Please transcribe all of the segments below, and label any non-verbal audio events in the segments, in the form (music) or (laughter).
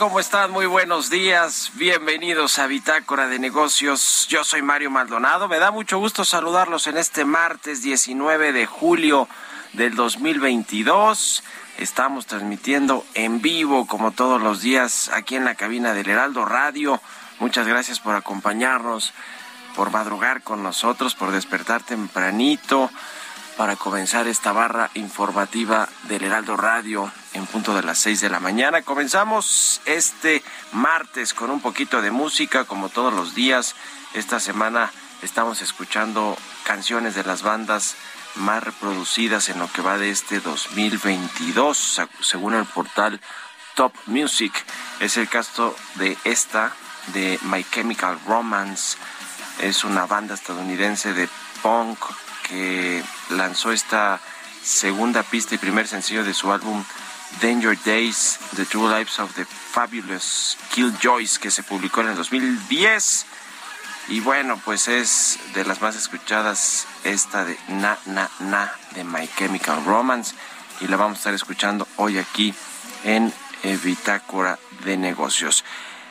¿Cómo están? Muy buenos días. Bienvenidos a Bitácora de Negocios. Yo soy Mario Maldonado. Me da mucho gusto saludarlos en este martes 19 de julio del 2022. Estamos transmitiendo en vivo, como todos los días, aquí en la cabina del Heraldo Radio. Muchas gracias por acompañarnos, por madrugar con nosotros, por despertar tempranito para comenzar esta barra informativa del Heraldo Radio en punto de las 6 de la mañana. Comenzamos este martes con un poquito de música, como todos los días. Esta semana estamos escuchando canciones de las bandas más reproducidas en lo que va de este 2022, según el portal Top Music. Es el caso de esta, de My Chemical Romance. Es una banda estadounidense de punk que lanzó esta segunda pista y primer sencillo de su álbum Danger Days, The True Lives of the Fabulous Killjoys, que se publicó en el 2010. Y bueno, pues es de las más escuchadas esta de Na Na Na de My Chemical Romance. Y la vamos a estar escuchando hoy aquí en Bitácora de Negocios.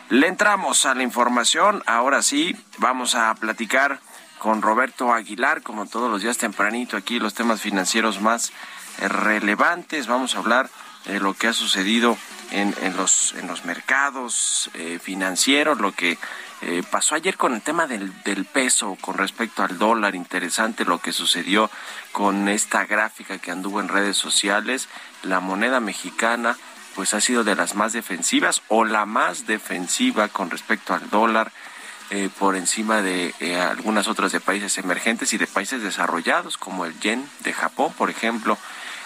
Le entramos a la información. Ahora sí, vamos a platicar con Roberto Aguilar, como todos los días tempranito aquí, los temas financieros más eh, relevantes. Vamos a hablar de lo que ha sucedido en, los, en los mercados eh, financieros, lo que eh, pasó ayer con el tema del, del, peso con respecto al dólar, interesante lo que sucedió con esta gráfica que anduvo en redes sociales, la moneda mexicana pues ha sido de las más defensivas o la más defensiva con respecto al dólar eh, por encima de eh, algunas otras de países emergentes y de países desarrollados como el yen de Japón, por ejemplo.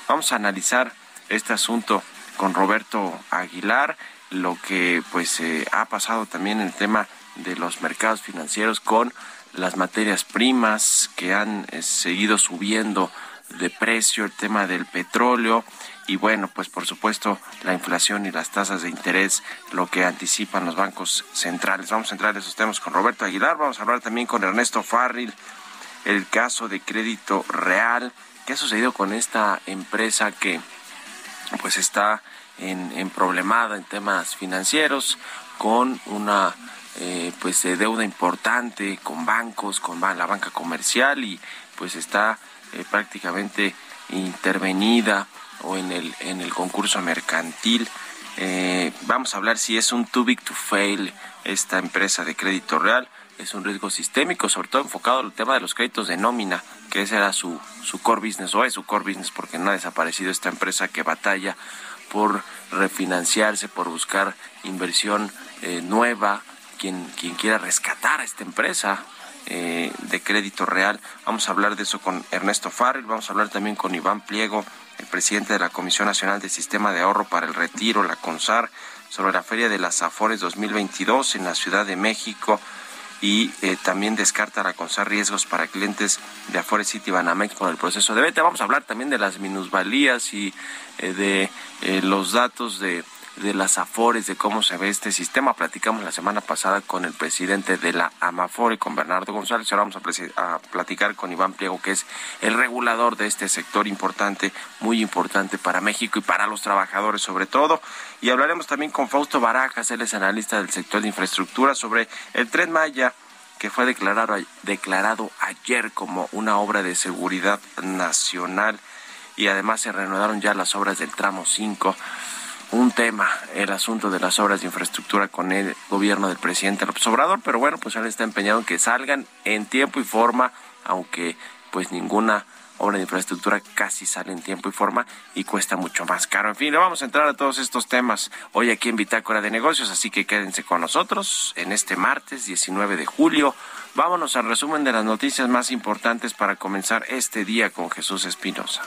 Vamos a analizar este asunto con Roberto Aguilar, lo que pues eh, ha pasado también en el tema de los mercados financieros con las materias primas que han seguido subiendo de precio, el tema del petróleo, y bueno, pues por supuesto la inflación y las tasas de interés, lo que anticipan los bancos centrales. Vamos a entrar en esos temas con Roberto Aguilar, vamos a hablar también con Ernesto Farril, el caso de crédito real, qué ha sucedido con esta empresa que pues está en, en, problemada en temas financieros con una eh, pues deuda importante con bancos, con la banca comercial y pues está eh, prácticamente intervenida o en el en el concurso mercantil. Eh, vamos a hablar si es un too big to fail esta empresa de crédito real. Es un riesgo sistémico, sobre todo enfocado al tema de los créditos de nómina, que ese era su, su core business, o es su core business, porque no ha desaparecido esta empresa que batalla por refinanciarse, por buscar inversión eh, nueva, quien, quien quiera rescatar a esta empresa eh, de crédito real. Vamos a hablar de eso con Ernesto Farrell, vamos a hablar también con Iván Pliego, el presidente de la Comisión Nacional del Sistema de Ahorro para el Retiro, la CONSAR, sobre la Feria de las Afores 2022 en la Ciudad de México y eh, también descarta la CONSAR riesgos para clientes de Afores City Banamex con el proceso de venta. Vamos a hablar también de las minusvalías y de los datos de de las AFORES, de cómo se ve este sistema. Platicamos la semana pasada con el presidente de la AMAFORE, con Bernardo González. Ahora vamos a, platicar con Iván Pliego, que es el regulador de este sector importante, muy importante para México y para los trabajadores sobre todo. Y hablaremos también con Fausto Barajas, él es analista del sector de infraestructura, sobre el tren Maya que fue declarado, declarado ayer como una obra de seguridad nacional y además se reanudaron ya las obras del tramo 5 un tema el asunto de las obras de infraestructura con el gobierno del presidente López Obrador, pero bueno, pues él está empeñado en que salgan en tiempo y forma, aunque pues ninguna obra de infraestructura casi sale en tiempo y forma y cuesta mucho más caro. En fin, le vamos a entrar a todos estos temas hoy aquí en Bitácora de Negocios, así que quédense con nosotros en este martes 19 de julio. Vámonos al resumen de las noticias más importantes para comenzar este día con Jesús Espinosa.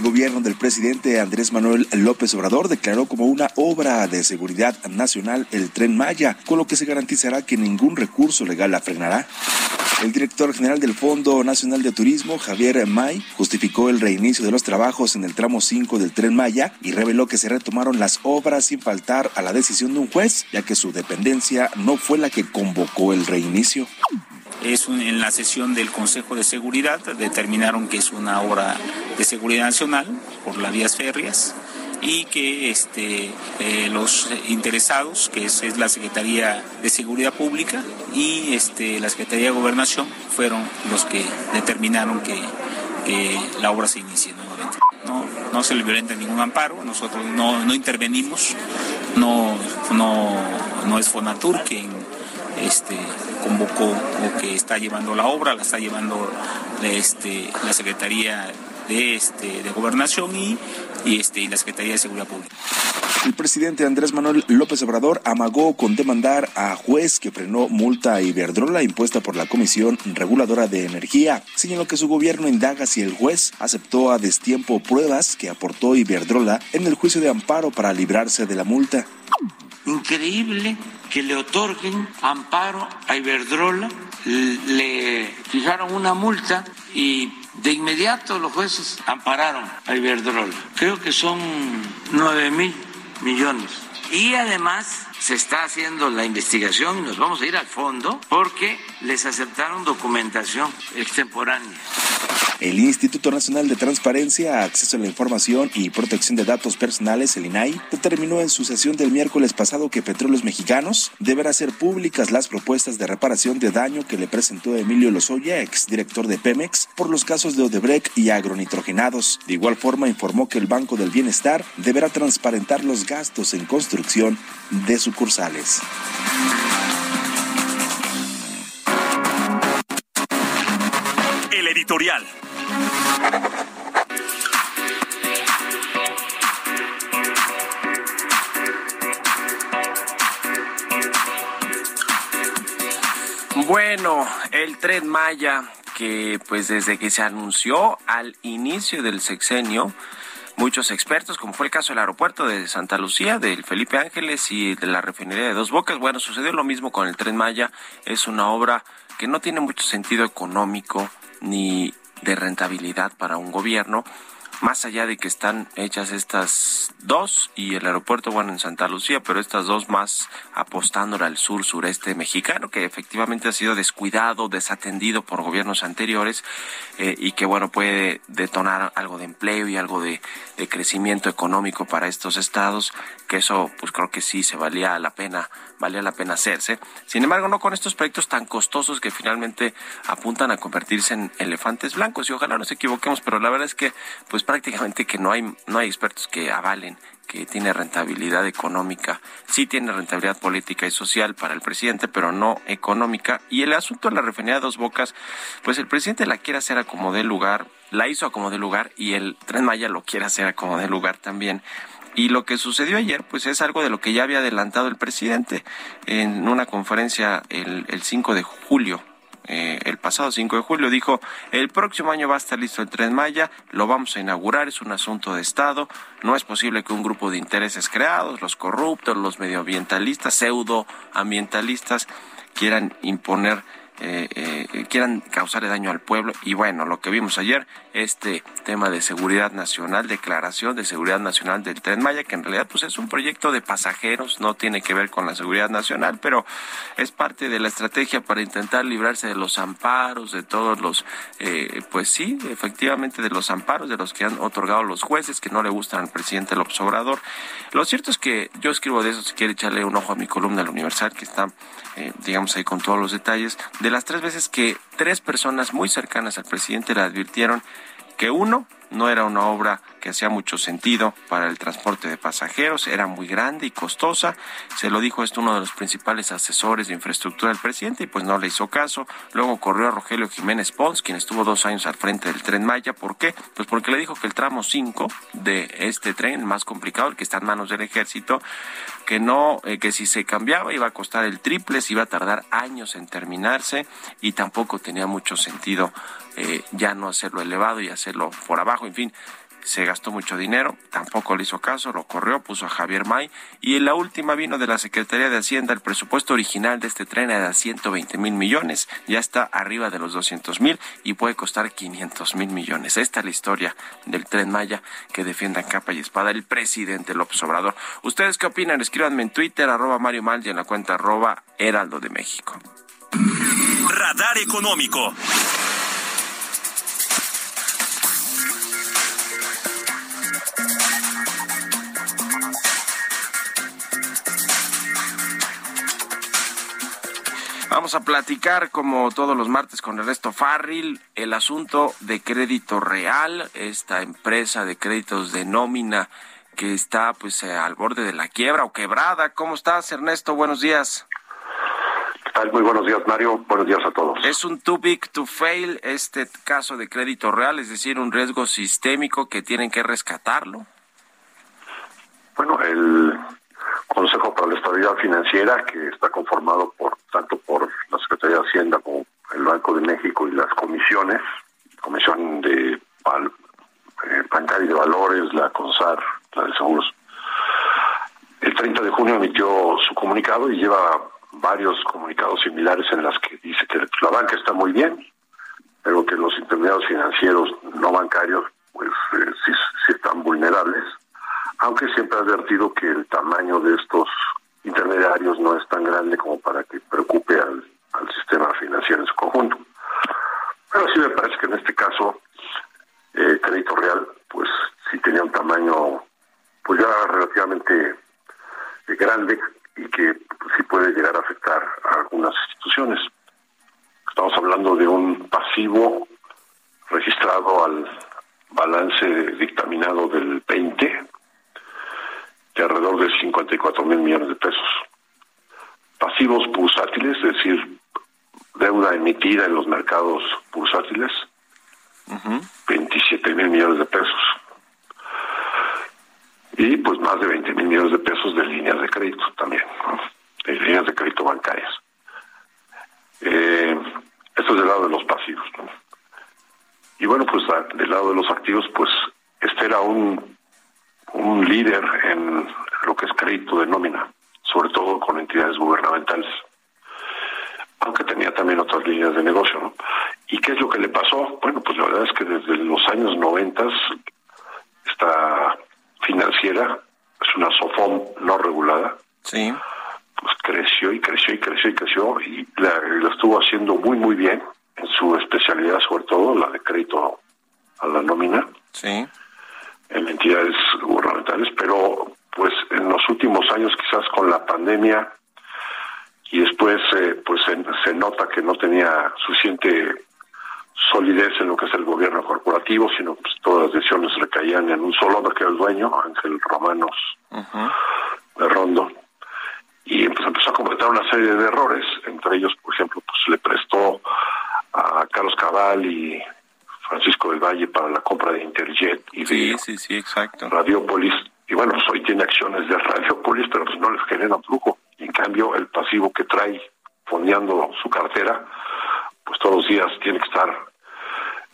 El gobierno del presidente Andrés Manuel López Obrador declaró como una obra de seguridad nacional el tren Maya, con lo que se garantizará que ningún recurso legal la frenará. El director general del Fondo Nacional de Turismo, Javier May, justificó el reinicio de los trabajos en el tramo 5 del tren Maya y reveló que se retomaron las obras sin faltar a la decisión de un juez, ya que su dependencia no fue la que convocó el reinicio es en la sesión del Consejo de Seguridad determinaron que es una obra de seguridad nacional por las vías férreas y que este, eh, los interesados, que es, la Secretaría de Seguridad Pública y este, la Secretaría de Gobernación, fueron los que determinaron que, la obra se inicie nuevamente. No, no se le violenta ningún amparo, nosotros no, no intervenimos, no, no, no es Fonatur quien este, convocó o que está llevando la obra, la está llevando este, la Secretaría de, este, de Gobernación y, y, este, y la Secretaría de Seguridad Pública. El presidente Andrés Manuel López Obrador amagó con demandar a juez que frenó multa a Iberdrola impuesta por la Comisión Reguladora de Energía. Señaló que su gobierno indaga si el juez aceptó a destiempo pruebas que aportó Iberdrola en el juicio de amparo para librarse de la multa increíble que le otorguen amparo a Iberdrola, le fijaron una multa y de inmediato los jueces ampararon a Iberdrola. Creo que son nueve mil millones. Y además se está haciendo la investigación y nos vamos a ir al fondo porque les aceptaron documentación extemporánea. El Instituto Nacional de Transparencia, Acceso a la Información y Protección de Datos Personales, el INAI, determinó en su sesión del miércoles pasado que Petróleos Mexicanos deberá hacer públicas las propuestas de reparación de daño que le presentó Emilio Lozoya, exdirector de Pemex, por los casos de Odebrecht y agronitrogenados. De igual forma, informó que el Banco del Bienestar deberá transparentar los gastos en construcción de sucursales. El editorial. Bueno, el tren Maya, que pues desde que se anunció al inicio del sexenio, muchos expertos, como fue el caso del aeropuerto de Santa Lucía, del Felipe Ángeles y de la refinería de Dos Bocas. Bueno, sucedió lo mismo con el tren Maya. Es una obra que no tiene mucho sentido económico ni de rentabilidad para un gobierno más allá de que están hechas estas dos y el aeropuerto, bueno, en Santa Lucía, pero estas dos más apostándole al sur sureste mexicano, que efectivamente ha sido descuidado, desatendido por gobiernos anteriores eh, y que, bueno, puede detonar algo de empleo y algo de, de crecimiento económico para estos estados, que eso, pues creo que sí se valía la pena, valía la pena hacerse. Sin embargo, no con estos proyectos tan costosos que finalmente apuntan a convertirse en elefantes blancos y ojalá nos equivoquemos, pero la verdad es que, pues prácticamente que no hay, no hay expertos que avalen que tiene rentabilidad económica, sí tiene rentabilidad política y social para el presidente, pero no económica. Y el asunto de la refinería de Dos Bocas, pues el presidente la quiere hacer a como de lugar, la hizo a como de lugar y el Tren Maya lo quiere hacer a como de lugar también. Y lo que sucedió ayer, pues es algo de lo que ya había adelantado el presidente en una conferencia el, el 5 de julio eh, el pasado 5 de julio, dijo, el próximo año va a estar listo el tren Maya, lo vamos a inaugurar, es un asunto de Estado, no es posible que un grupo de intereses creados, los corruptos, los medioambientalistas, pseudoambientalistas, quieran imponer eh, eh, quieran causarle daño al pueblo. Y bueno, lo que vimos ayer, este tema de seguridad nacional, declaración de seguridad nacional del Tren Maya, que en realidad pues es un proyecto de pasajeros, no tiene que ver con la seguridad nacional, pero es parte de la estrategia para intentar librarse de los amparos, de todos los, eh, pues sí, efectivamente de los amparos, de los que han otorgado los jueces, que no le gustan al presidente López Obrador. Lo cierto es que yo escribo de eso, si quiere echarle un ojo a mi columna del Universal, que está, digamos, ahí con todos los detalles, de las tres veces que tres personas muy cercanas al presidente le advirtieron que uno no era una obra que hacía mucho sentido para el transporte de pasajeros, era muy grande y costosa. Se lo dijo esto uno de los principales asesores de infraestructura del presidente y pues no le hizo caso. Luego corrió a Rogelio Jiménez Pons, quien estuvo dos años al frente del tren Maya. ¿Por qué? Pues porque le dijo que el tramo 5 de este tren, más complicado, el que está en manos del ejército, que no, eh, que si se cambiaba iba a costar el triple, se iba a tardar años en terminarse y tampoco tenía mucho sentido eh, ya no hacerlo elevado y hacerlo por abajo, en fin, se gastó mucho dinero, tampoco le hizo caso, lo corrió, puso a Javier May y en la última vino de la Secretaría de Hacienda, el presupuesto original de este tren era de 120 mil millones, ya está arriba de los 200 mil y puede costar 500 mil millones. Esta es la historia del tren Maya que defienda capa y espada el presidente López Obrador. ¿Ustedes qué opinan? Escríbanme en Twitter, arroba Mario Mal y en la cuenta arroba Heraldo de México. Radar Económico. Vamos a platicar, como todos los martes, con Ernesto Farril, el asunto de Crédito Real, esta empresa de créditos de nómina que está pues eh, al borde de la quiebra o quebrada. ¿Cómo estás, Ernesto? Buenos días. ¿Qué tal? Muy buenos días, Mario. Buenos días a todos. Es un too big to fail este caso de crédito real, es decir, un riesgo sistémico que tienen que rescatarlo. Bueno, el Consejo la Estabilidad Financiera, que está conformado por tanto por la Secretaría de Hacienda como el Banco de México y las comisiones, Comisión de eh, Bancaria de Valores, la CONSAR, la de Seguros. El 30 de junio emitió su comunicado y lleva varios comunicados similares en las que dice que la banca está muy bien, pero que los intermediarios financieros no bancarios pues eh, sí, sí están vulnerables aunque siempre ha advertido que el tamaño de estos intermediarios no es tan grande como para que preocupe al, sistema financiero en su conjunto. Pero sí me parece que en este caso, eh, Crédito Real, pues sí tenía un tamaño, pues ya relativamente eh, grande y que pues, sí puede llegar a afectar a algunas instituciones. Estamos hablando de un pasivo registrado al balance dictaminado del 20 de alrededor de 54 mil millones de pesos. Pasivos bursátiles, es decir, deuda emitida en los mercados bursátiles, 27 mil millones de pesos. Y pues más de 20 mil millones de pesos de líneas de crédito también, de líneas de crédito bancarias. Eh, esto es del lado de los pasivos. Y bueno, pues del lado de los activos, pues este era un un líder en lo que es crédito de nómina, sobre todo con entidades gubernamentales, aunque tenía también otras líneas de negocio. ¿no? ¿Y qué es lo que le pasó? Bueno, pues la verdad es que desde los años noventas regula, es una SOFOM no regulada. Sí. Pues creció y creció y creció y creció y la, la estuvo haciendo muy, muy bien en su especialidad, sobre todo la de crédito a la nómina. Sí. En entidades gubernamentales, pero pues en los últimos años, quizás con la pandemia, y después eh, pues se, se, nota que no tenía suficiente solidez en lo que es el gobierno corporativo, sino pues todas las decisiones recaían en un solo hombre que era el dueño, Ángel Romanos de Rondo, y pues empezó a cometer una serie de errores, entre ellos, por ejemplo, pues le prestó a Carlos Cabal y Francisco del Valle para la compra de Interjet y sí, de sí, sí, exacto. Radiopolis, y bueno, pues hoy tiene acciones de Radiopolis, pero pues no les genera flujo. Y en cambio, el pasivo que trae fondeando su cartera, pues todos los días tiene que estar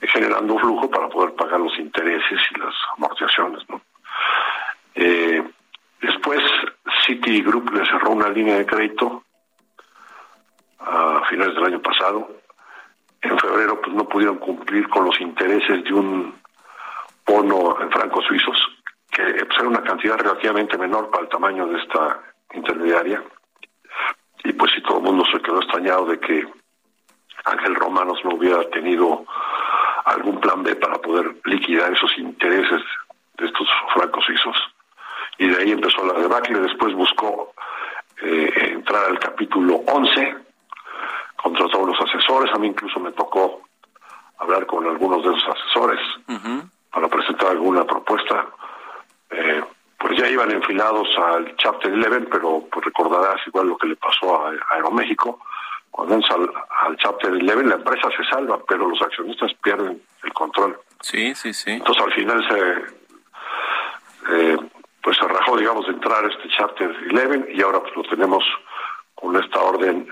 generando flujo para poder pagar los intereses y las amortizaciones, ¿no? Eh, después, Citigroup le cerró una línea de crédito a finales del año pasado. En febrero, pues no pudieron cumplir con los intereses de un bono en francos suizos, que pues, era una cantidad relativamente menor para el tamaño de esta intermediaria. Y pues si todo el mundo se quedó extrañado de que Ángel Romanos no hubiera tenido algún plan B para poder liquidar esos intereses de estos francos suizos. Y de ahí empezó la debacle, después buscó eh, entrar al capítulo 11, contrató a los asesores, a mí incluso me tocó hablar con algunos de esos asesores uh -huh. para presentar alguna propuesta. Eh, pues ya iban enfilados al Chapter 11, pero pues recordarás igual lo que le pasó a, a Aeroméxico. Cuando entras al, al, Chapter 11, la empresa se salva, pero los accionistas pierden el control. Sí, sí, sí. Entonces al final se eh, pues se rajó, digamos, de entrar este Chapter 11 y ahora pues lo tenemos con esta orden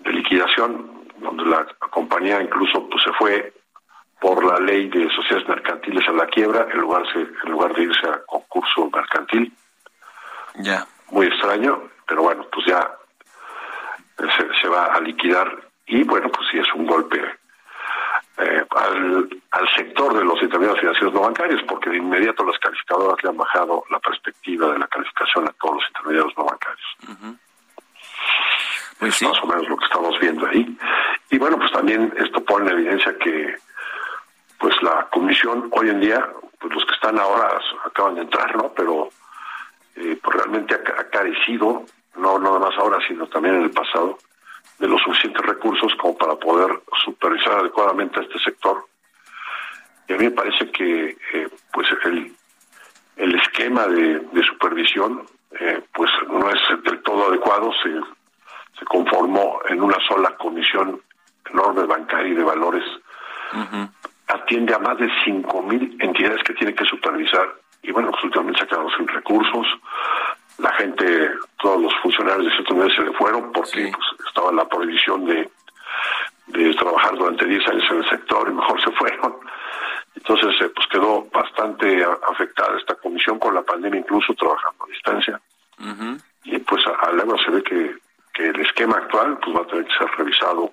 de liquidación, donde la compañía incluso pues se fue por la ley de sociedades mercantiles a la quiebra en lugar, en lugar de irse a concurso mercantil. Ya. Muy extraño, pero bueno, pues ya se, se va a liquidar y bueno, pues sí es un golpe eh, al, al, sector de los intermediarios financieros no bancarios, porque de inmediato las calificadoras le han bajado la perspectiva de la calificación a todos los intermediarios no bancarios. Uh -huh. Pues es sí. más o menos lo que estamos viendo ahí. Y bueno, pues también esto pone en evidencia que pues la comisión hoy en día, pues los que están ahora acaban de entrar, ¿no? Pero eh, pues realmente ha, ha carecido, no nada más ahora, sino también en el pasado, de los suficientes recursos como para poder supervisar adecuadamente a este sector. Y a mí me parece que eh, pues el, el esquema de, de supervisión eh, pues no es del todo adecuado, se, se conformó en una sola comisión enorme bancaria y de valores. Uh -huh. Atiende a más de 5.000 entidades que tiene que supervisar y bueno, pues últimamente se quedaron sin recursos, la gente, todos los funcionarios de ciertos niveles se le fueron porque sí. pues, estaba la prohibición de, de trabajar durante 10 años en el sector y mejor (laughs) se fueron. Entonces, eh, pues quedó bastante afectada esta comisión con la pandemia, incluso trabajando a distancia. Uh -huh. Y pues al lado se ve que, que el esquema actual pues va a tener que ser revisado,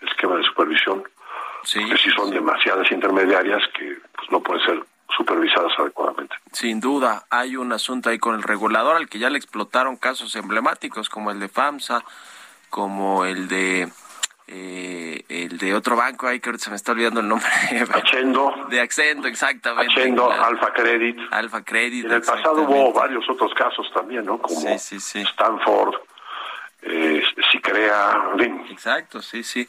el esquema de supervisión. Sí. Porque si son demasiadas intermediarias que pues no pueden ser supervisadas adecuadamente. Sin duda, hay un asunto ahí con el regulador al que ya le explotaron casos emblemáticos como el de FAMSA, como el de eh, el de otro banco, ahí que ahorita se me está olvidando el nombre. (laughs) Achendo. De Accendo, exactamente. Achendo, la, Alfa Credit. Alfa Credit. En el pasado hubo varios otros casos también, ¿no? Como sí, sí, sí. Stanford, eh, crea. Exacto, sí, sí.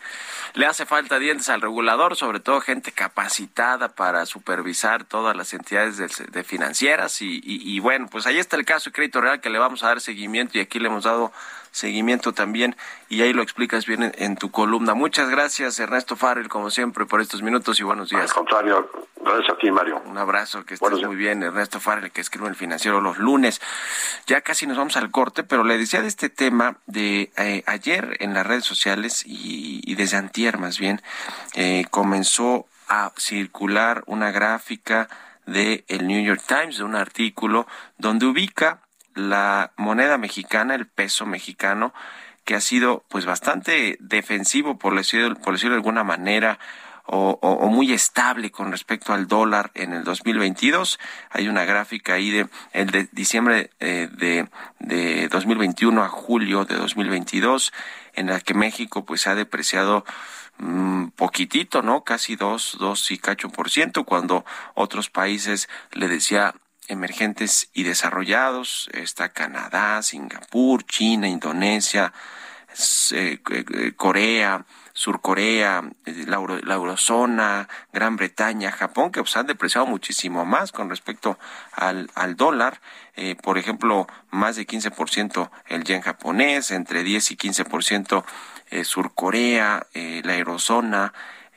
Le hace falta dientes al regulador, sobre todo gente capacitada para supervisar todas las entidades de, de financieras y, y, y, bueno, pues ahí está el caso de crédito real que le vamos a dar seguimiento y aquí le hemos dado seguimiento también y ahí lo explicas bien en, en tu columna. Muchas gracias Ernesto Farrell, como siempre, por estos minutos y buenos días. Al contrario, gracias a ti, Mario. Un abrazo, que estés muy bien. Ernesto Farrell, que escribe el financiero los lunes. Ya casi nos vamos al corte, pero le decía de este tema de eh, ayer en las redes sociales y, y desde antier más bien, eh, comenzó a circular una gráfica de el New York Times, de un artículo donde ubica la moneda mexicana, el peso mexicano, que ha sido pues bastante defensivo, por decirlo, por decirlo de alguna manera, o, muy estable con respecto al dólar en el 2022. Hay una gráfica ahí de el de diciembre eh, de, de 2021 a julio de 2022 en la que México pues ha depreciado un mm, poquitito, ¿no? Casi dos, dos y cacho por ciento, cuando otros países, le decía, emergentes y desarrollados, está Canadá, Singapur, China, Indonesia, eh, eh, Corea, Surcorea, eh, la, eurozona, Gran Bretaña, Japón, que pues, han depreciado muchísimo más con respecto al, al dólar. por ejemplo, más de 15% el yen japonés, entre 10 y 15% eh, Surcorea, la eurozona,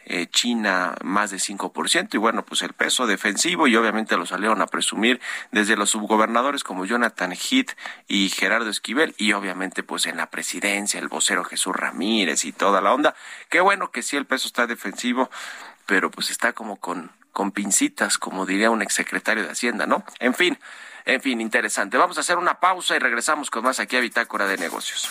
eh, China más de 5%, y bueno, pues el peso defensivo, y obviamente lo salieron a presumir desde los subgobernadores como Jonathan Heath y Gerardo Esquivel, y obviamente pues en la presidencia, el vocero Jesús Ramírez y toda la onda. Qué bueno que sí el peso está defensivo, pero pues está como con, con pincitas, como diría un exsecretario de Hacienda, ¿no? En fin, en fin, interesante. Vamos a hacer una pausa y regresamos con más aquí a Bitácora de Negocios.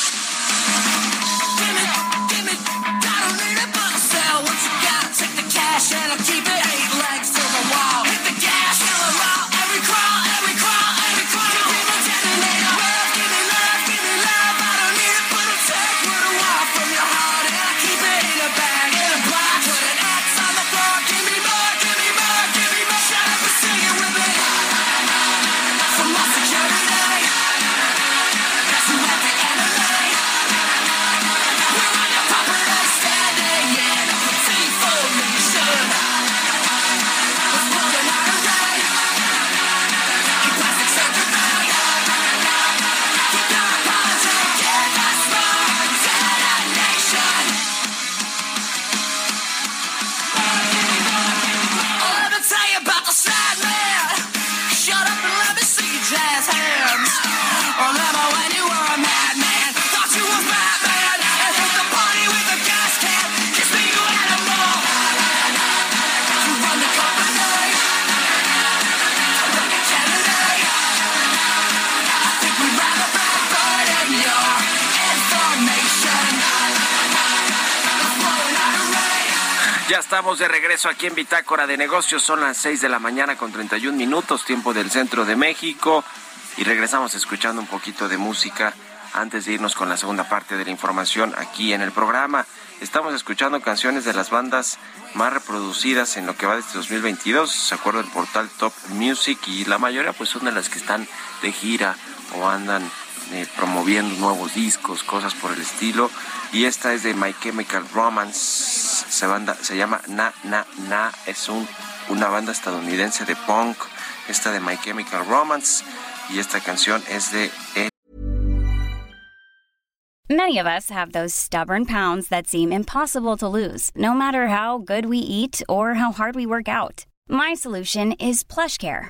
And I'll keep it de regreso aquí en Bitácora de Negocios. Son las 6 de la mañana con 31 minutos, tiempo del centro de México. Y regresamos escuchando un poquito de música antes de irnos con la segunda parte de la información aquí en el programa. Estamos escuchando canciones de las bandas más reproducidas en lo que va de este 2022. Se acuerda el portal Top Music y la mayoría pues son de las que están de gira o andan eh, promoviendo nuevos discos, cosas por el estilo. Y esta es de My Chemical Romance. Se, banda, se llama Na Na Na. Es un, una banda estadounidense de punk. Esta de My Chemical Romance. Y esta canción es de Many of us have those stubborn pounds that seem impossible to lose, no matter how good we eat or how hard we work out. My solution is PlushCare.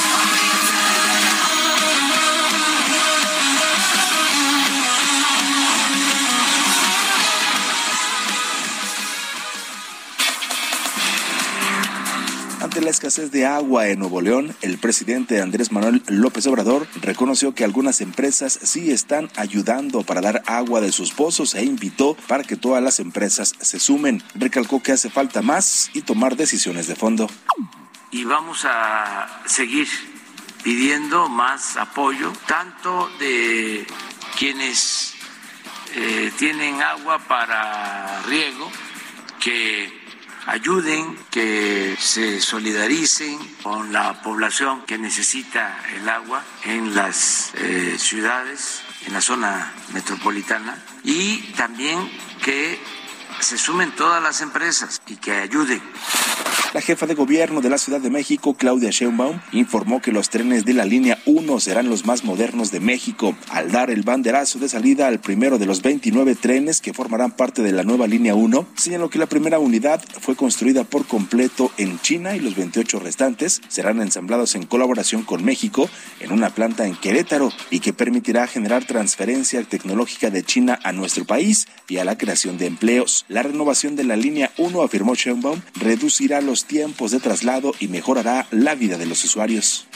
La escasez de agua en Nuevo León, el presidente Andrés Manuel López Obrador reconoció que algunas empresas sí están ayudando para dar agua de sus pozos e invitó para que todas las empresas se sumen. Recalcó que hace falta más y tomar decisiones de fondo. Y vamos a seguir pidiendo más apoyo, tanto de quienes eh, tienen agua para riego, que ayuden, que se solidaricen con la población que necesita el agua en las eh, ciudades, en la zona metropolitana y también que se sumen todas las empresas y que ayuden. La jefa de gobierno de la Ciudad de México, Claudia Sheinbaum, informó que los trenes de la línea 1 serán los más modernos de México, al dar el banderazo de salida al primero de los 29 trenes que formarán parte de la nueva línea 1. Señaló que la primera unidad fue construida por completo en China y los 28 restantes serán ensamblados en colaboración con México en una planta en Querétaro y que permitirá generar transferencia tecnológica de China a nuestro país y a la creación de empleos. La renovación de la línea 1, afirmó Sheinbaum, reducirá los tiempos de traslado y mejorará la vida de los usuarios.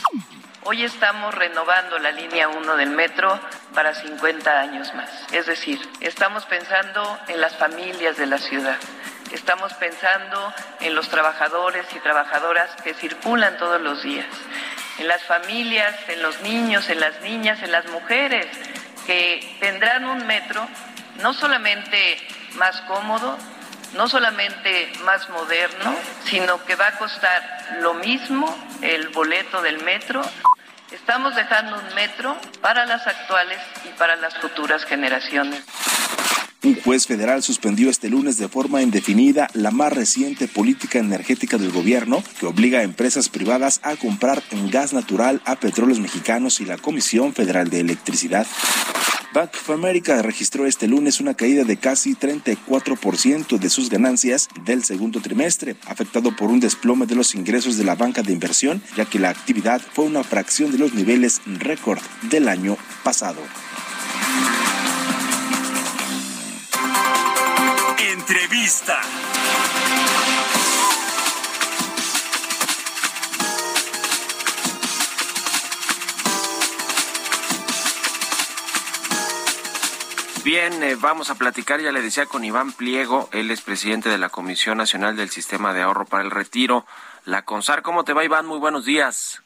Hoy estamos renovando la línea 1 del metro para 50 años más. Es decir, estamos pensando en las familias de la ciudad. Estamos pensando en los trabajadores y trabajadoras que circulan todos los días, en las familias, en los niños, en las niñas, en las mujeres que tendrán un metro no solamente más cómodo, no solamente más moderno, sino que va a costar lo mismo el boleto del metro. Estamos dejando un metro para las actuales y para las futuras generaciones. Un juez federal suspendió este lunes de forma indefinida la más reciente política energética del gobierno que obliga a empresas privadas a comprar en gas natural a petróleos mexicanos y la Comisión Federal de Electricidad. Bank of America registró este lunes una caída de casi 34% de sus ganancias del segundo trimestre, afectado por un desplome de los ingresos de la banca de inversión, ya que la actividad fue una fracción de los niveles récord del año pasado. Entrevista. Bien, eh, vamos a platicar, ya le decía, con Iván Pliego, él es presidente de la Comisión Nacional del Sistema de Ahorro para el Retiro, la CONSAR. ¿Cómo te va, Iván? Muy buenos días.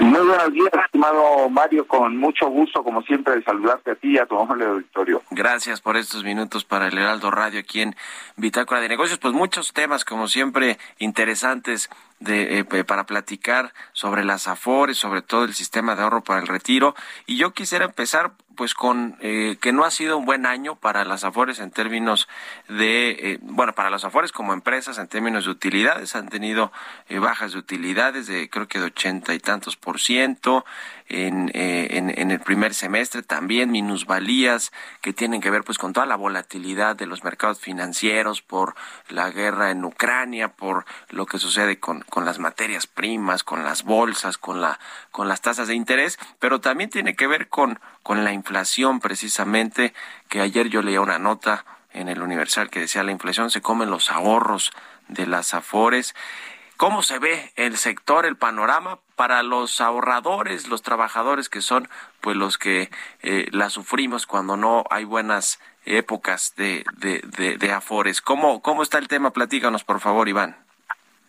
Muy buenos días, estimado Mario, con mucho gusto, como siempre, de saludarte a ti y a tu amable auditorio. Gracias por estos minutos para el Heraldo Radio aquí en Bitácora de Negocios. Pues muchos temas, como siempre, interesantes de, eh, para platicar sobre las AFORES, sobre todo el sistema de ahorro para el retiro. Y yo quisiera empezar pues con eh, que no ha sido un buen año para las Afores en términos de, eh, bueno, para las Afores como empresas en términos de utilidades, han tenido eh, bajas de utilidades de creo que de ochenta y tantos por ciento, en, en, en, el primer semestre, también minusvalías que tienen que ver pues con toda la volatilidad de los mercados financieros por la guerra en Ucrania, por lo que sucede con, con las materias primas, con las bolsas, con la con las tasas de interés, pero también tiene que ver con con la inflación precisamente, que ayer yo leía una nota en el Universal que decía la inflación se come los ahorros de las afores. ¿Cómo se ve el sector, el panorama para los ahorradores, los trabajadores que son pues los que eh, la sufrimos cuando no hay buenas épocas de, de, de, afores? ¿Cómo, ¿Cómo está el tema? Platícanos, por favor, Iván.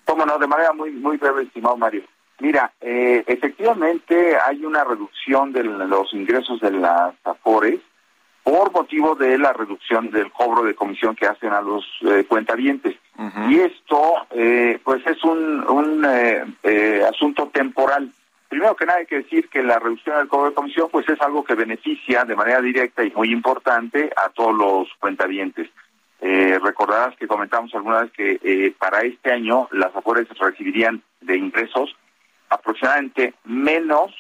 Cómo no, de manera muy, muy breve, estimado Mario. Mira, eh, efectivamente hay una reducción de los ingresos de las AFORES por motivo de la reducción del cobro de comisión que hacen a los eh, cuentavientes. Y esto, eh, pues es un, un eh, asunto temporal. Primero que nada hay que decir que la reducción del cobro de comisión pues es algo que beneficia de manera directa y muy importante a todos los cuentavientes. recordarás que comentamos alguna vez que para este año las AFORES recibirían de ingresos aproximadamente menos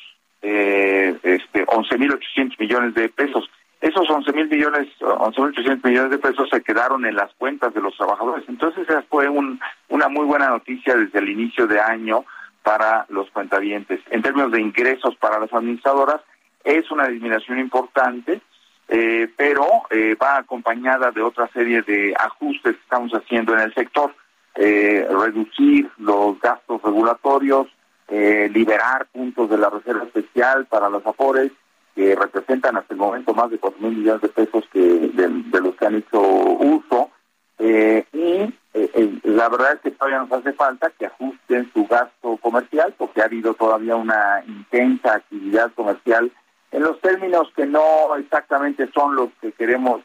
eh, este, 11.800 millones de pesos. Esos 11.000 millones, 11.800 millones de pesos se quedaron en las cuentas de los trabajadores. Entonces, esa fue un, una muy buena noticia desde el inicio de año para los cuentavientes. En términos de ingresos para las administradoras, es una disminución importante, eh, pero eh, va acompañada de otra serie de ajustes que estamos haciendo en el sector. Eh, reducir los gastos regulatorios, eh, liberar puntos de la Reserva Especial para las AFORES, que representan hasta el momento más de cuatro mil millones de pesos que de, los que han hecho uso. Eh, y eh, la verdad es que todavía nos hace falta que ajusten su gasto comercial, porque ha habido todavía una intensa actividad comercial en los términos que no exactamente son los que queremos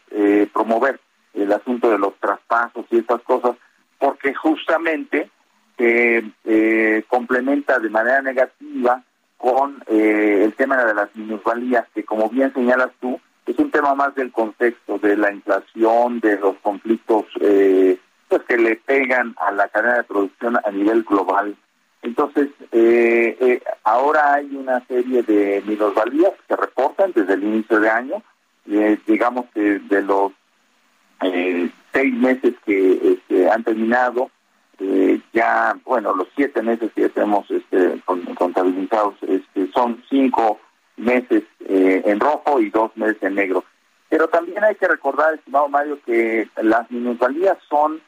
promover, el asunto de los traspasos y estas cosas, porque justamente eh, complementa de manera negativa con eh, el tema de las minusvalías, que como bien señalas tú, es un tema más del contexto, de la inflación, de los conflictos eh, pues que le pegan a la cadena de producción a nivel global. Entonces, eh, eh, ahora hay una serie de minusvalías que reportan desde el inicio de año, digamos que de los seis meses que este, han terminado, eh, ya, bueno, los siete meses que ya tenemos este, contabilizados este, son cinco meses eh, en rojo y dos meses en negro. Pero también hay que recordar, estimado Mario, que las minusvalías son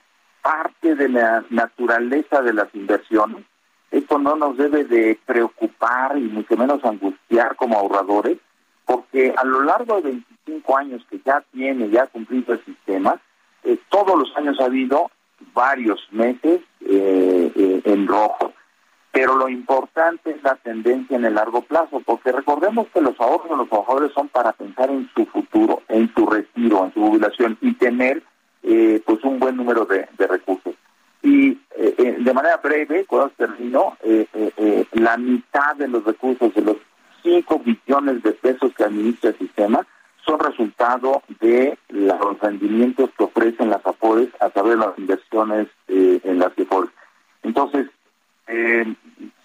parte de la naturaleza de las inversiones. Esto no nos debe de preocupar y mucho menos angustiar como ahorradores, porque a lo largo de 25 años que ya tiene, ya cumplido el sistema, eh, todos los años ha habido varios meses eh, eh, en rojo. Pero lo importante es la tendencia en el largo plazo, porque recordemos que los ahorros de los trabajadores son para pensar en su futuro, en su retiro, en su jubilación y tener eh, pues un buen número de, recursos. Y de manera breve, cuando termino, la mitad de los recursos, de los 5 billones de pesos que administra el sistema, resultado de los rendimientos que ofrecen las AFORES a través de las inversiones eh, en las AFORES. Entonces, eh,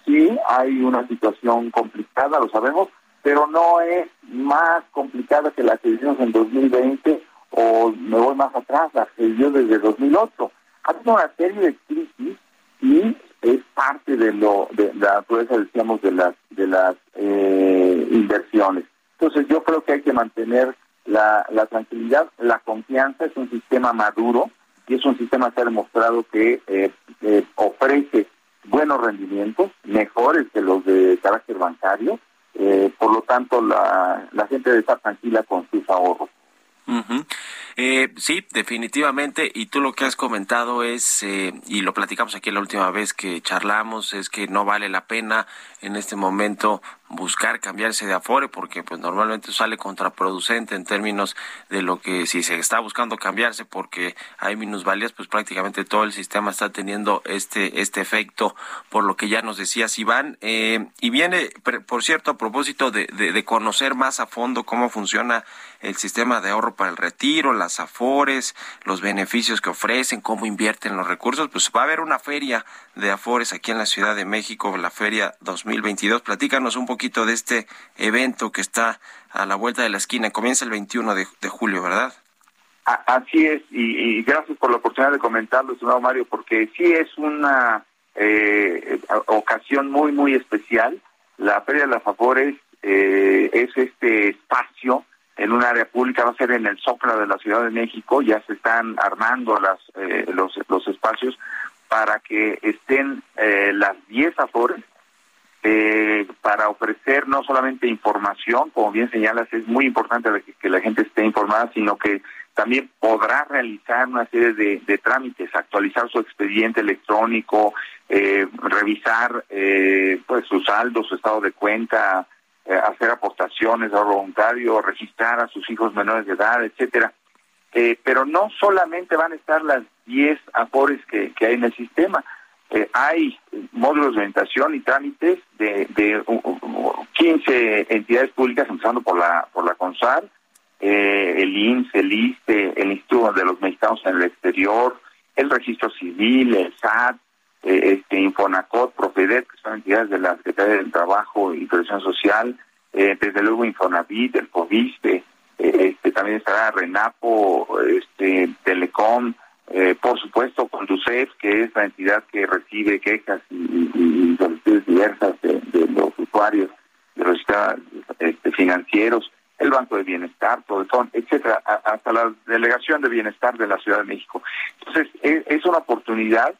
sí hay una situación complicada, lo sabemos, pero no es más complicada que la que vivimos en 2020 o me voy más atrás, la que vivió desde 2008. Ha habido una serie de crisis y es parte de lo de, la naturaleza, decíamos, de las de las eh, inversiones. Entonces yo creo que hay que mantener la, tranquilidad, la confianza, es un sistema maduro y es un sistema que ha demostrado que eh, eh, ofrece buenos rendimientos, mejores que los de carácter bancario, eh, por lo tanto la, la gente debe estar tranquila con sus ahorros. Eh, sí, definitivamente. Y tú lo que has comentado es, eh, y lo platicamos aquí la última vez que charlamos, es que no vale la pena en este momento buscar cambiarse de Afore porque pues normalmente sale contraproducente en términos de lo que si se está buscando cambiarse porque hay minusvalías pues prácticamente todo el sistema está teniendo este este efecto por lo que ya nos decías Iván eh, y viene por cierto a propósito de, de, conocer más a fondo cómo funciona el sistema de ahorro para el retiro las Afores los beneficios que ofrecen cómo invierten los recursos pues va a haber una feria de Afores aquí en la Ciudad de México la feria 2022 platícanos un poquito de este evento que está a la vuelta de la esquina. Comienza el 21 de, julio, ¿verdad? Así es, y, gracias por la oportunidad de comentarlo, estimado Mario, porque sí es una eh, ocasión muy, muy especial. La Feria de las Favores eh, es este espacio en un área pública, va a ser en el Zócalo de la Ciudad de México, ya se están armando las, eh, los, los espacios para que estén las 10 Afores eh, para ofrecer no solamente información, como bien señalas, es muy importante que, la gente esté informada, sino que también podrá realizar una serie de, trámites, actualizar su expediente electrónico, eh, revisar eh, pues su saldo, su estado de cuenta, eh, hacer aportaciones a voluntario, registrar a sus hijos menores de edad, etcétera. pero no solamente van a estar las 10 apores que hay en el sistema, eh, hay módulos de orientación y trámites de, de 15 entidades públicas, empezando por la por la CONSAR, eh, el INS, el ISTE, el Instituto de los Mexicanos en el Exterior, el Registro Civil, el SAT, eh, este Infonacot, Profedet, que son entidades de la Secretaría del Trabajo y Protección Social, desde luego Infonavit, el COVISTE, este, también estará Renapo, este Telecom, eh, por supuesto, Conducef, que es la entidad que recibe quejas y, solicitudes diversas de, los usuarios, de los este, financieros, el Banco de Bienestar, todo etcétera, hasta la Delegación de Bienestar de la Ciudad de México. Entonces, es, es una oportunidad.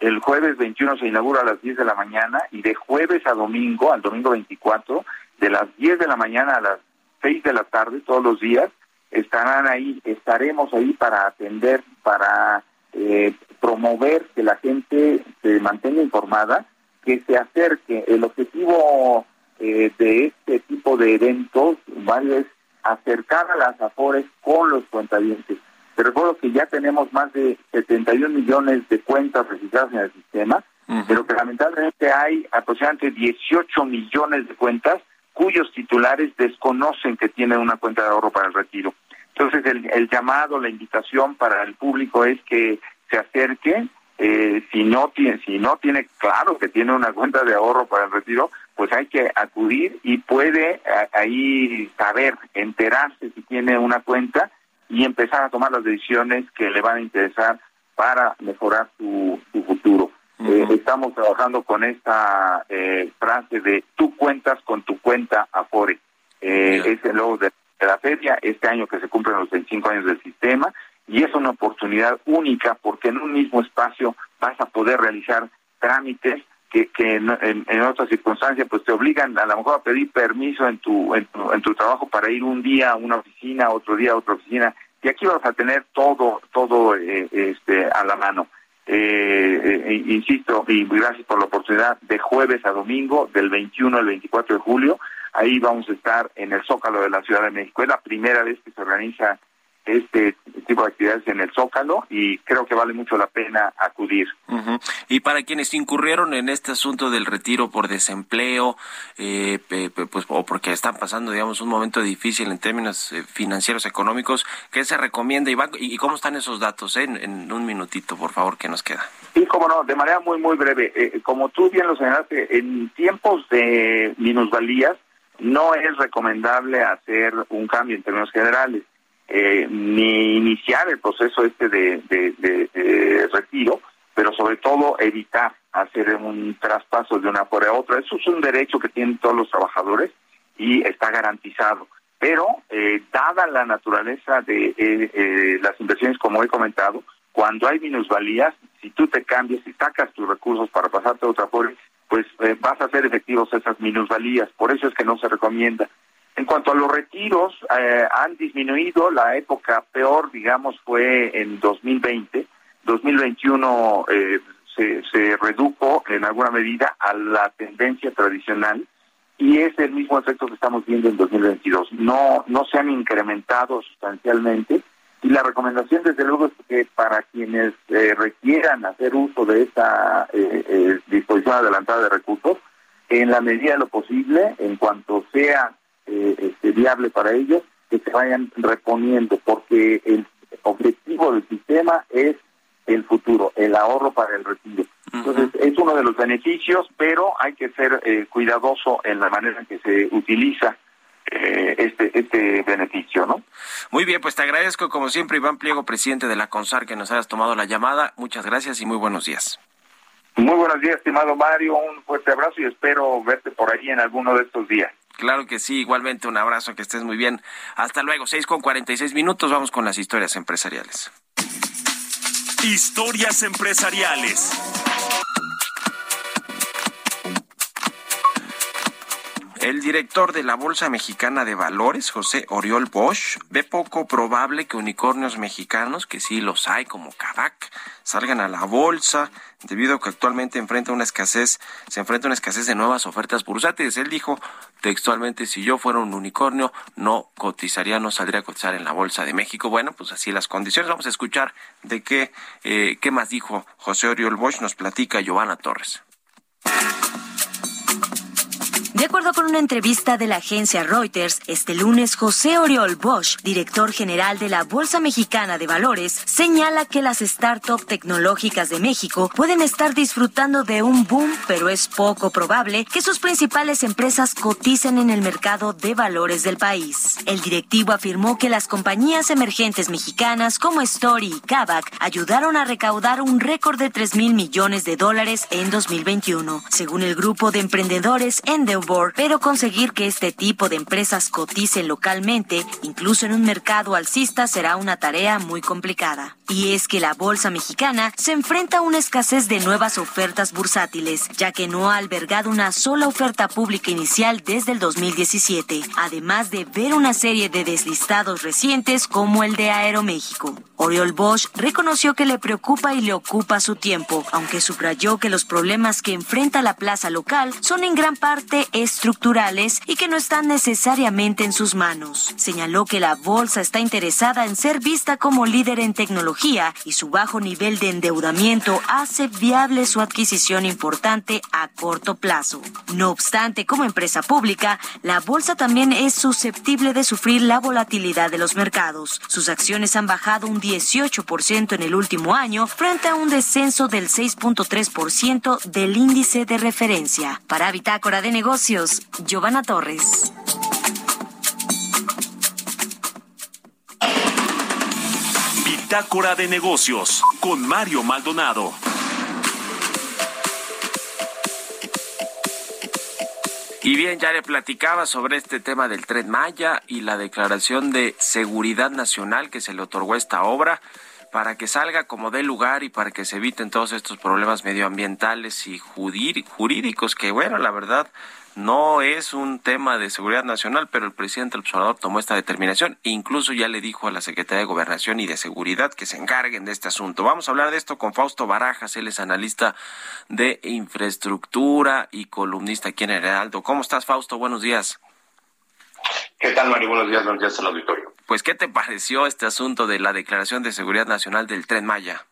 El jueves 21 se inaugura a las 10 de la mañana y de jueves a domingo, al domingo 24, de las 10 de la mañana a las 6 de la tarde, todos los días, estarán ahí, estaremos ahí para atender, para eh, promover que la gente se mantenga informada, que se acerque. El objetivo eh, de este tipo de eventos ¿vale? es acercar a las AFORES con los cuentavientes. Te recuerdo que ya tenemos más de 71 millones de cuentas registradas en el sistema, pero que lamentablemente hay aproximadamente 18 millones de cuentas cuyos titulares desconocen que tienen una cuenta de ahorro para el retiro. Entonces, el, llamado, la invitación para el público es que se acerque. Eh, si no tiene, si no tiene claro que tiene una cuenta de ahorro para el retiro, pues hay que acudir y puede ahí saber, enterarse si tiene una cuenta y empezar a tomar las decisiones que le van a interesar para mejorar su, futuro. Eh, estamos trabajando con esta eh, frase de tú cuentas con tu cuenta Afore. Eh, es el logo de, la feria, este año que se cumplen los 25 años del sistema, y es una oportunidad única porque en un mismo espacio vas a poder realizar trámites que, que en, en, otras circunstancias pues te obligan a lo mejor a pedir permiso en tu, en tu, en tu trabajo para ir un día a una oficina, otro día a otra oficina, y aquí vas a tener todo, todo eh, este, a la mano. Eh, eh, insisto, y gracias por la oportunidad, de jueves a domingo, del 21 al 24 de julio, ahí vamos a estar en el Zócalo de la Ciudad de México. Es la primera vez que se organiza este tipo de actividades en el Zócalo y creo que vale mucho la pena acudir. Y para quienes incurrieron en este asunto del retiro por desempleo, eh, pues o porque están pasando, digamos, un momento difícil en términos eh, financieros económicos, ¿qué se recomienda y, cómo están esos datos? Eh? En, un minutito, por favor, que nos queda. Sí, cómo no, de manera muy, muy breve. Eh, como tú bien lo señalaste, en tiempos de minusvalías no es recomendable hacer un cambio en términos generales eh, ni iniciar el proceso este de, retiro, pero sobre todo evitar hacer un traspaso de una por a otra. Eso es un derecho que tienen todos los trabajadores y está garantizado. Pero, eh, dada la naturaleza de eh, eh, las inversiones, como he comentado, cuando hay minusvalías, si tú te cambias y sacas tus recursos para pasarte a otra pobre, pues vas a hacer efectivos esas minusvalías. Por eso es que no se recomienda. En cuanto a los retiros, eh, han disminuido. La época peor, digamos, fue en 2020. 2021 eh, se, redujo en alguna medida a la tendencia tradicional y es el mismo efecto que estamos viendo en 2022. No, no se han incrementado sustancialmente y la recomendación, desde luego, es que para quienes eh, requieran hacer uso de esta disposición adelantada de recursos, en la medida de lo posible, en cuanto sea eh, este, viable para ellos, que se vayan reponiendo, porque el objetivo del sistema es el futuro, el ahorro para el retiro. Entonces, es uno de los beneficios, pero hay que ser eh, cuidadoso en la manera en que se utiliza eh, este, este beneficio, ¿no? Muy bien, pues te agradezco como siempre, Iván Pliego, presidente de la CONSAR, que nos hayas tomado la llamada. Muchas gracias y muy buenos días. Muy buenos días, estimado Mario. Un fuerte abrazo y espero verte por allí en alguno de estos días. Claro que sí, igualmente un abrazo, que estés muy bien. Hasta luego, seis con cuarenta y seis minutos, vamos con las historias empresariales. Historias empresariales. El director de la Bolsa Mexicana de Valores, José Oriol Bosch, ve poco probable que unicornios mexicanos, que sí los hay como Kavak, salgan a la bolsa debido a que actualmente enfrenta una escasez, se enfrenta una escasez de nuevas ofertas bursátiles. Él dijo textualmente, si yo fuera un unicornio, no cotizaría, no saldría a cotizar en la Bolsa de México. Bueno, pues así las condiciones. Vamos a escuchar de qué, eh, qué más dijo José Oriol Bosch, nos platica Giovanna Torres. De acuerdo con una entrevista de la agencia Reuters, este lunes José Oriol Bosch, director general de la Bolsa Mexicana de Valores, señala que las startups tecnológicas de México pueden estar disfrutando de un boom, pero es poco probable que sus principales empresas coticen en el mercado de valores del país. El directivo afirmó que las compañías emergentes mexicanas como Story y Kavak ayudaron a recaudar un récord de 3 mil millones de dólares en 2021. Según el grupo de emprendedores Endeavor, pero conseguir que este tipo de empresas coticen localmente, incluso en un mercado alcista, será una tarea muy complicada. Y es que la bolsa mexicana se enfrenta a una escasez de nuevas ofertas bursátiles, ya que no ha albergado una sola oferta pública inicial desde el 2017, además de ver una serie de deslistados recientes como el de Aeroméxico. Oriol Bosch reconoció que le preocupa y le ocupa su tiempo, aunque subrayó que los problemas que enfrenta la plaza local son en gran parte estructurales y que no están necesariamente en sus manos. Señaló que la bolsa está interesada en ser vista como líder en tecnología y su bajo nivel de endeudamiento hace viable su adquisición importante a corto plazo. No obstante, como empresa pública, la bolsa también es susceptible de sufrir la volatilidad de los mercados. Sus acciones han bajado un 18% en el último año frente a un descenso del 6.3% del índice de referencia. Para Bitácora de Negocios, Giovanna Torres. Bitácora de negocios con Mario Maldonado. Y bien, ya le platicaba sobre este tema del tren Maya y la declaración de seguridad nacional que se le otorgó esta obra para que salga como de lugar y para que se eviten todos estos problemas medioambientales y jurídicos que, bueno, la verdad, no es un tema de seguridad nacional, pero el presidente del observador tomó esta determinación e incluso ya le dijo a la Secretaría de Gobernación y de Seguridad que se encarguen de este asunto. Vamos a hablar de esto con Fausto Barajas, él es analista de infraestructura y columnista aquí en Heraldo. ¿Cómo estás, Fausto? Buenos días. ¿Qué tal, Mari? Buenos días, buenos días al auditorio. Pues, ¿qué te pareció este asunto de la Declaración de Seguridad Nacional del Tren Maya?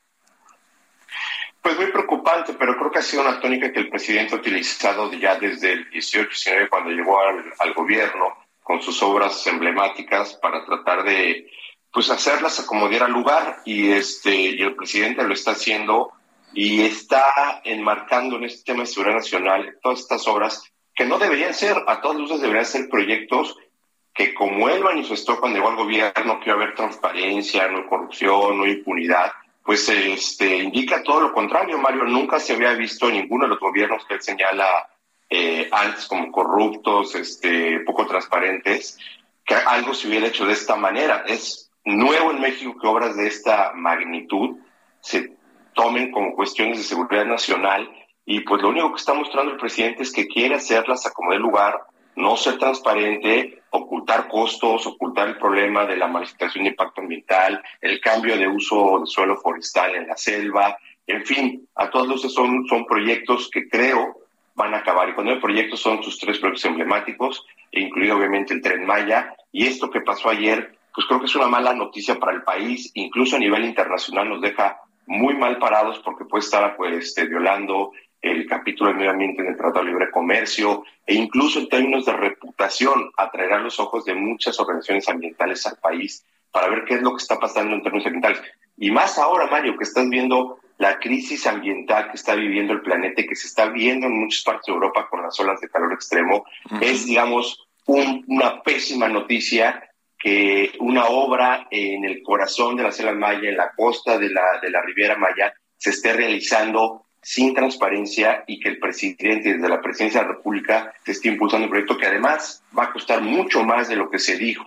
Pues muy preocupante, pero creo que ha sido una tónica que el presidente ha utilizado ya desde el 18-19 cuando llegó al, gobierno con sus obras emblemáticas para tratar de pues hacerlas acomodar al lugar. Y este y el presidente lo está haciendo y está enmarcando en este tema de seguridad nacional todas estas obras que no deberían ser, a todas luces deberían ser proyectos que como él manifestó cuando llegó al gobierno que iba a haber transparencia, no corrupción, no impunidad, pues este, indica todo lo contrario. Mario nunca se había visto ninguno de los gobiernos que él señala eh, antes como corruptos, este, poco transparentes, que algo se hubiera hecho de esta manera. Es nuevo en México que obras de esta magnitud se tomen como cuestiones de seguridad nacional y pues lo único que está mostrando el presidente es que quiere hacerlas a como de lugar, no ser transparente, ocultar costos, ocultar el problema de la manifestación de impacto ambiental, el cambio de uso de suelo forestal en la selva, en fin, a todos luces son, son proyectos que creo van a acabar. Y cuando hay proyectos son sus tres proyectos emblemáticos, incluido obviamente el Tren Maya, y esto que pasó ayer, pues creo que es una mala noticia para el país, incluso a nivel internacional nos deja muy mal parados porque puede estar pues, este, violando el capítulo de medio ambiente en el Tratado de Libre Comercio e incluso en términos de reputación atraerá los ojos de muchas organizaciones ambientales al país para ver qué es lo que está pasando en términos ambientales. Y más ahora, Mario, que estás viendo la crisis ambiental que está viviendo el planeta y que se está viendo en muchas partes de Europa con las olas de calor extremo, es, digamos, una pésima noticia que una obra en el corazón de la selva maya, en la costa de la, de la Riviera Maya, se esté realizando sin transparencia y que el presidente desde la presidencia de la República se esté impulsando un proyecto que además va a costar mucho más de lo que se dijo,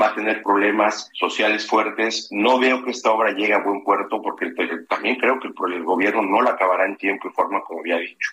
va a tener problemas sociales fuertes. No veo que esta obra llegue a buen puerto porque también creo que el, el gobierno no la acabará en tiempo y forma como había dicho.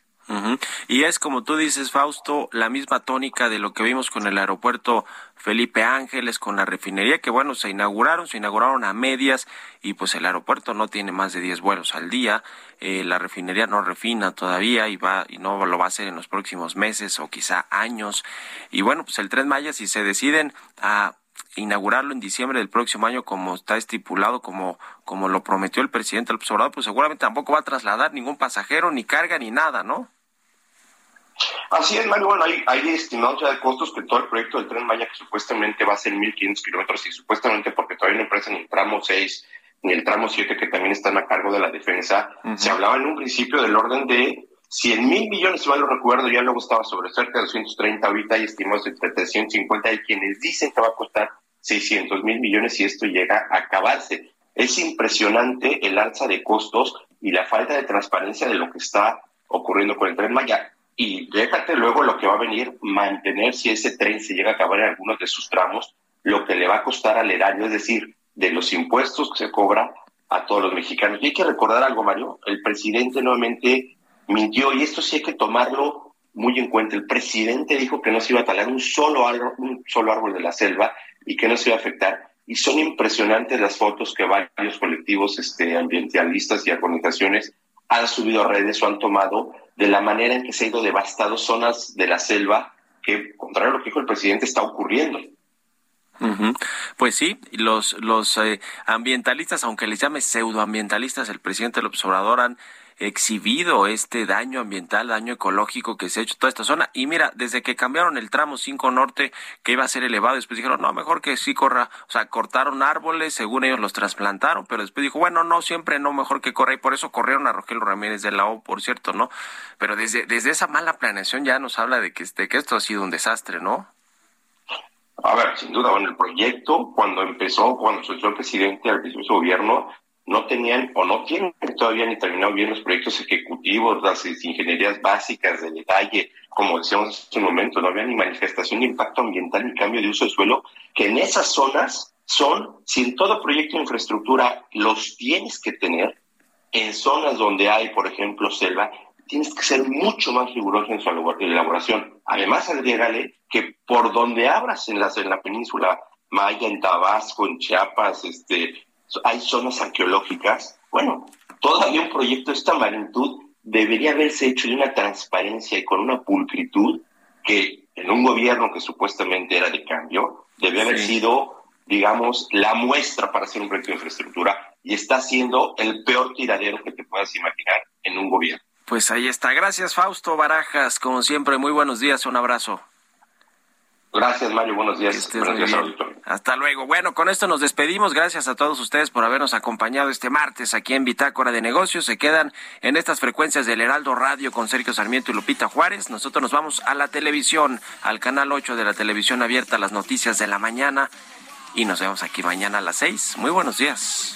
Y es como tú dices, Fausto, la misma tónica de lo que vimos con el aeropuerto Felipe Ángeles, con la refinería, que bueno, se inauguraron, se inauguraron a medias y pues el aeropuerto no tiene más de 10 vuelos al día, eh, la refinería no refina todavía y va y no lo va a hacer en los próximos meses o quizá años. Y bueno, pues el Tren Maya, si se deciden a inaugurarlo en diciembre del próximo año como está estipulado, como, como lo prometió el presidente del observador, pues seguramente tampoco va a trasladar ningún pasajero, ni carga, ni nada, ¿no? Así es, Mario. Bueno, hay, hay estimados ya de costos que todo el proyecto del Tren Maya, que supuestamente va a ser 1.500 kilómetros, y supuestamente porque todavía no empresa ni el tramo 6 ni el tramo 7, que también están a cargo de la defensa, se hablaba en un principio del orden de 100 mil millones, si mal lo recuerdo, ya luego estaba sobre cerca de 230, ahorita hay estimados de 350, hay quienes dicen que va a costar 600 mil millones si esto llega a acabarse. Es impresionante el alza de costos y la falta de transparencia de lo que está ocurriendo con el tren Maya. Y déjate luego lo que va a venir, mantener si ese tren se llega a acabar en algunos de sus tramos, lo que le va a costar al erario, es decir, de los impuestos que se cobra a todos los mexicanos. Y hay que recordar algo, Mario, el presidente nuevamente mintió y esto sí hay que tomarlo muy en cuenta. El presidente dijo que no se iba a talar un solo árbol, un solo árbol de la selva y que no se iba a afectar. Y son impresionantes las fotos que varios colectivos este, ambientalistas y organizaciones han subido a redes o han tomado de la manera en que se ha ido devastado zonas de la selva que, contrario a lo que dijo el presidente, está ocurriendo. Pues sí, los, los eh, ambientalistas, aunque les llame pseudoambientalistas, el presidente López Obrador han exhibido este daño ambiental, daño ecológico que se ha hecho toda esta zona. Y mira, desde que cambiaron el tramo 5 norte, que iba a ser elevado, después dijeron, no, mejor que sí corra, o sea, cortaron árboles, según ellos los trasplantaron, pero después dijo, bueno, no, siempre no, mejor que corra, y por eso corrieron a Rogelio Ramírez de la O, por cierto, ¿no? Pero desde, desde esa mala planeación ya nos habla de que, este, que esto ha sido un desastre, ¿no? A ver, sin duda, bueno, el proyecto, cuando empezó, cuando soltó el presidente al principio de su gobierno, no tenían o no tienen todavía ni terminado bien los proyectos ejecutivos, las ingenierías básicas de detalle, como decíamos hace un momento, no había ni manifestación de impacto ambiental ni cambio de uso de suelo, que en esas zonas son, si en todo proyecto de infraestructura los tienes que tener, en zonas donde hay, por ejemplo, selva, tienes que ser mucho más riguroso en su elaboración. Además, agrégale que por donde abras en la, en la península Maya, en Tabasco, en Chiapas, este, hay zonas arqueológicas. Bueno, todavía un proyecto de esta magnitud debería haberse hecho de una transparencia y con una pulcritud que en un gobierno que supuestamente era de cambio, debe haber sido, digamos, la muestra para hacer un proyecto de infraestructura y está siendo el peor tiradero que te puedas imaginar en un gobierno. Pues ahí está. Gracias, Fausto Barajas. Como siempre, muy buenos días. Un abrazo. Gracias, Mario. Buenos días. Buenos días, Hasta luego. Bueno, con esto nos despedimos. Gracias a todos ustedes por habernos acompañado este martes aquí en Bitácora de Negocios. Se quedan en estas frecuencias del Heraldo Radio con Sergio Sarmiento y Lupita Juárez. Nosotros nos vamos a la televisión, al canal 8 de la televisión abierta, las noticias de la mañana. Y nos vemos aquí mañana a las 6. Muy buenos días.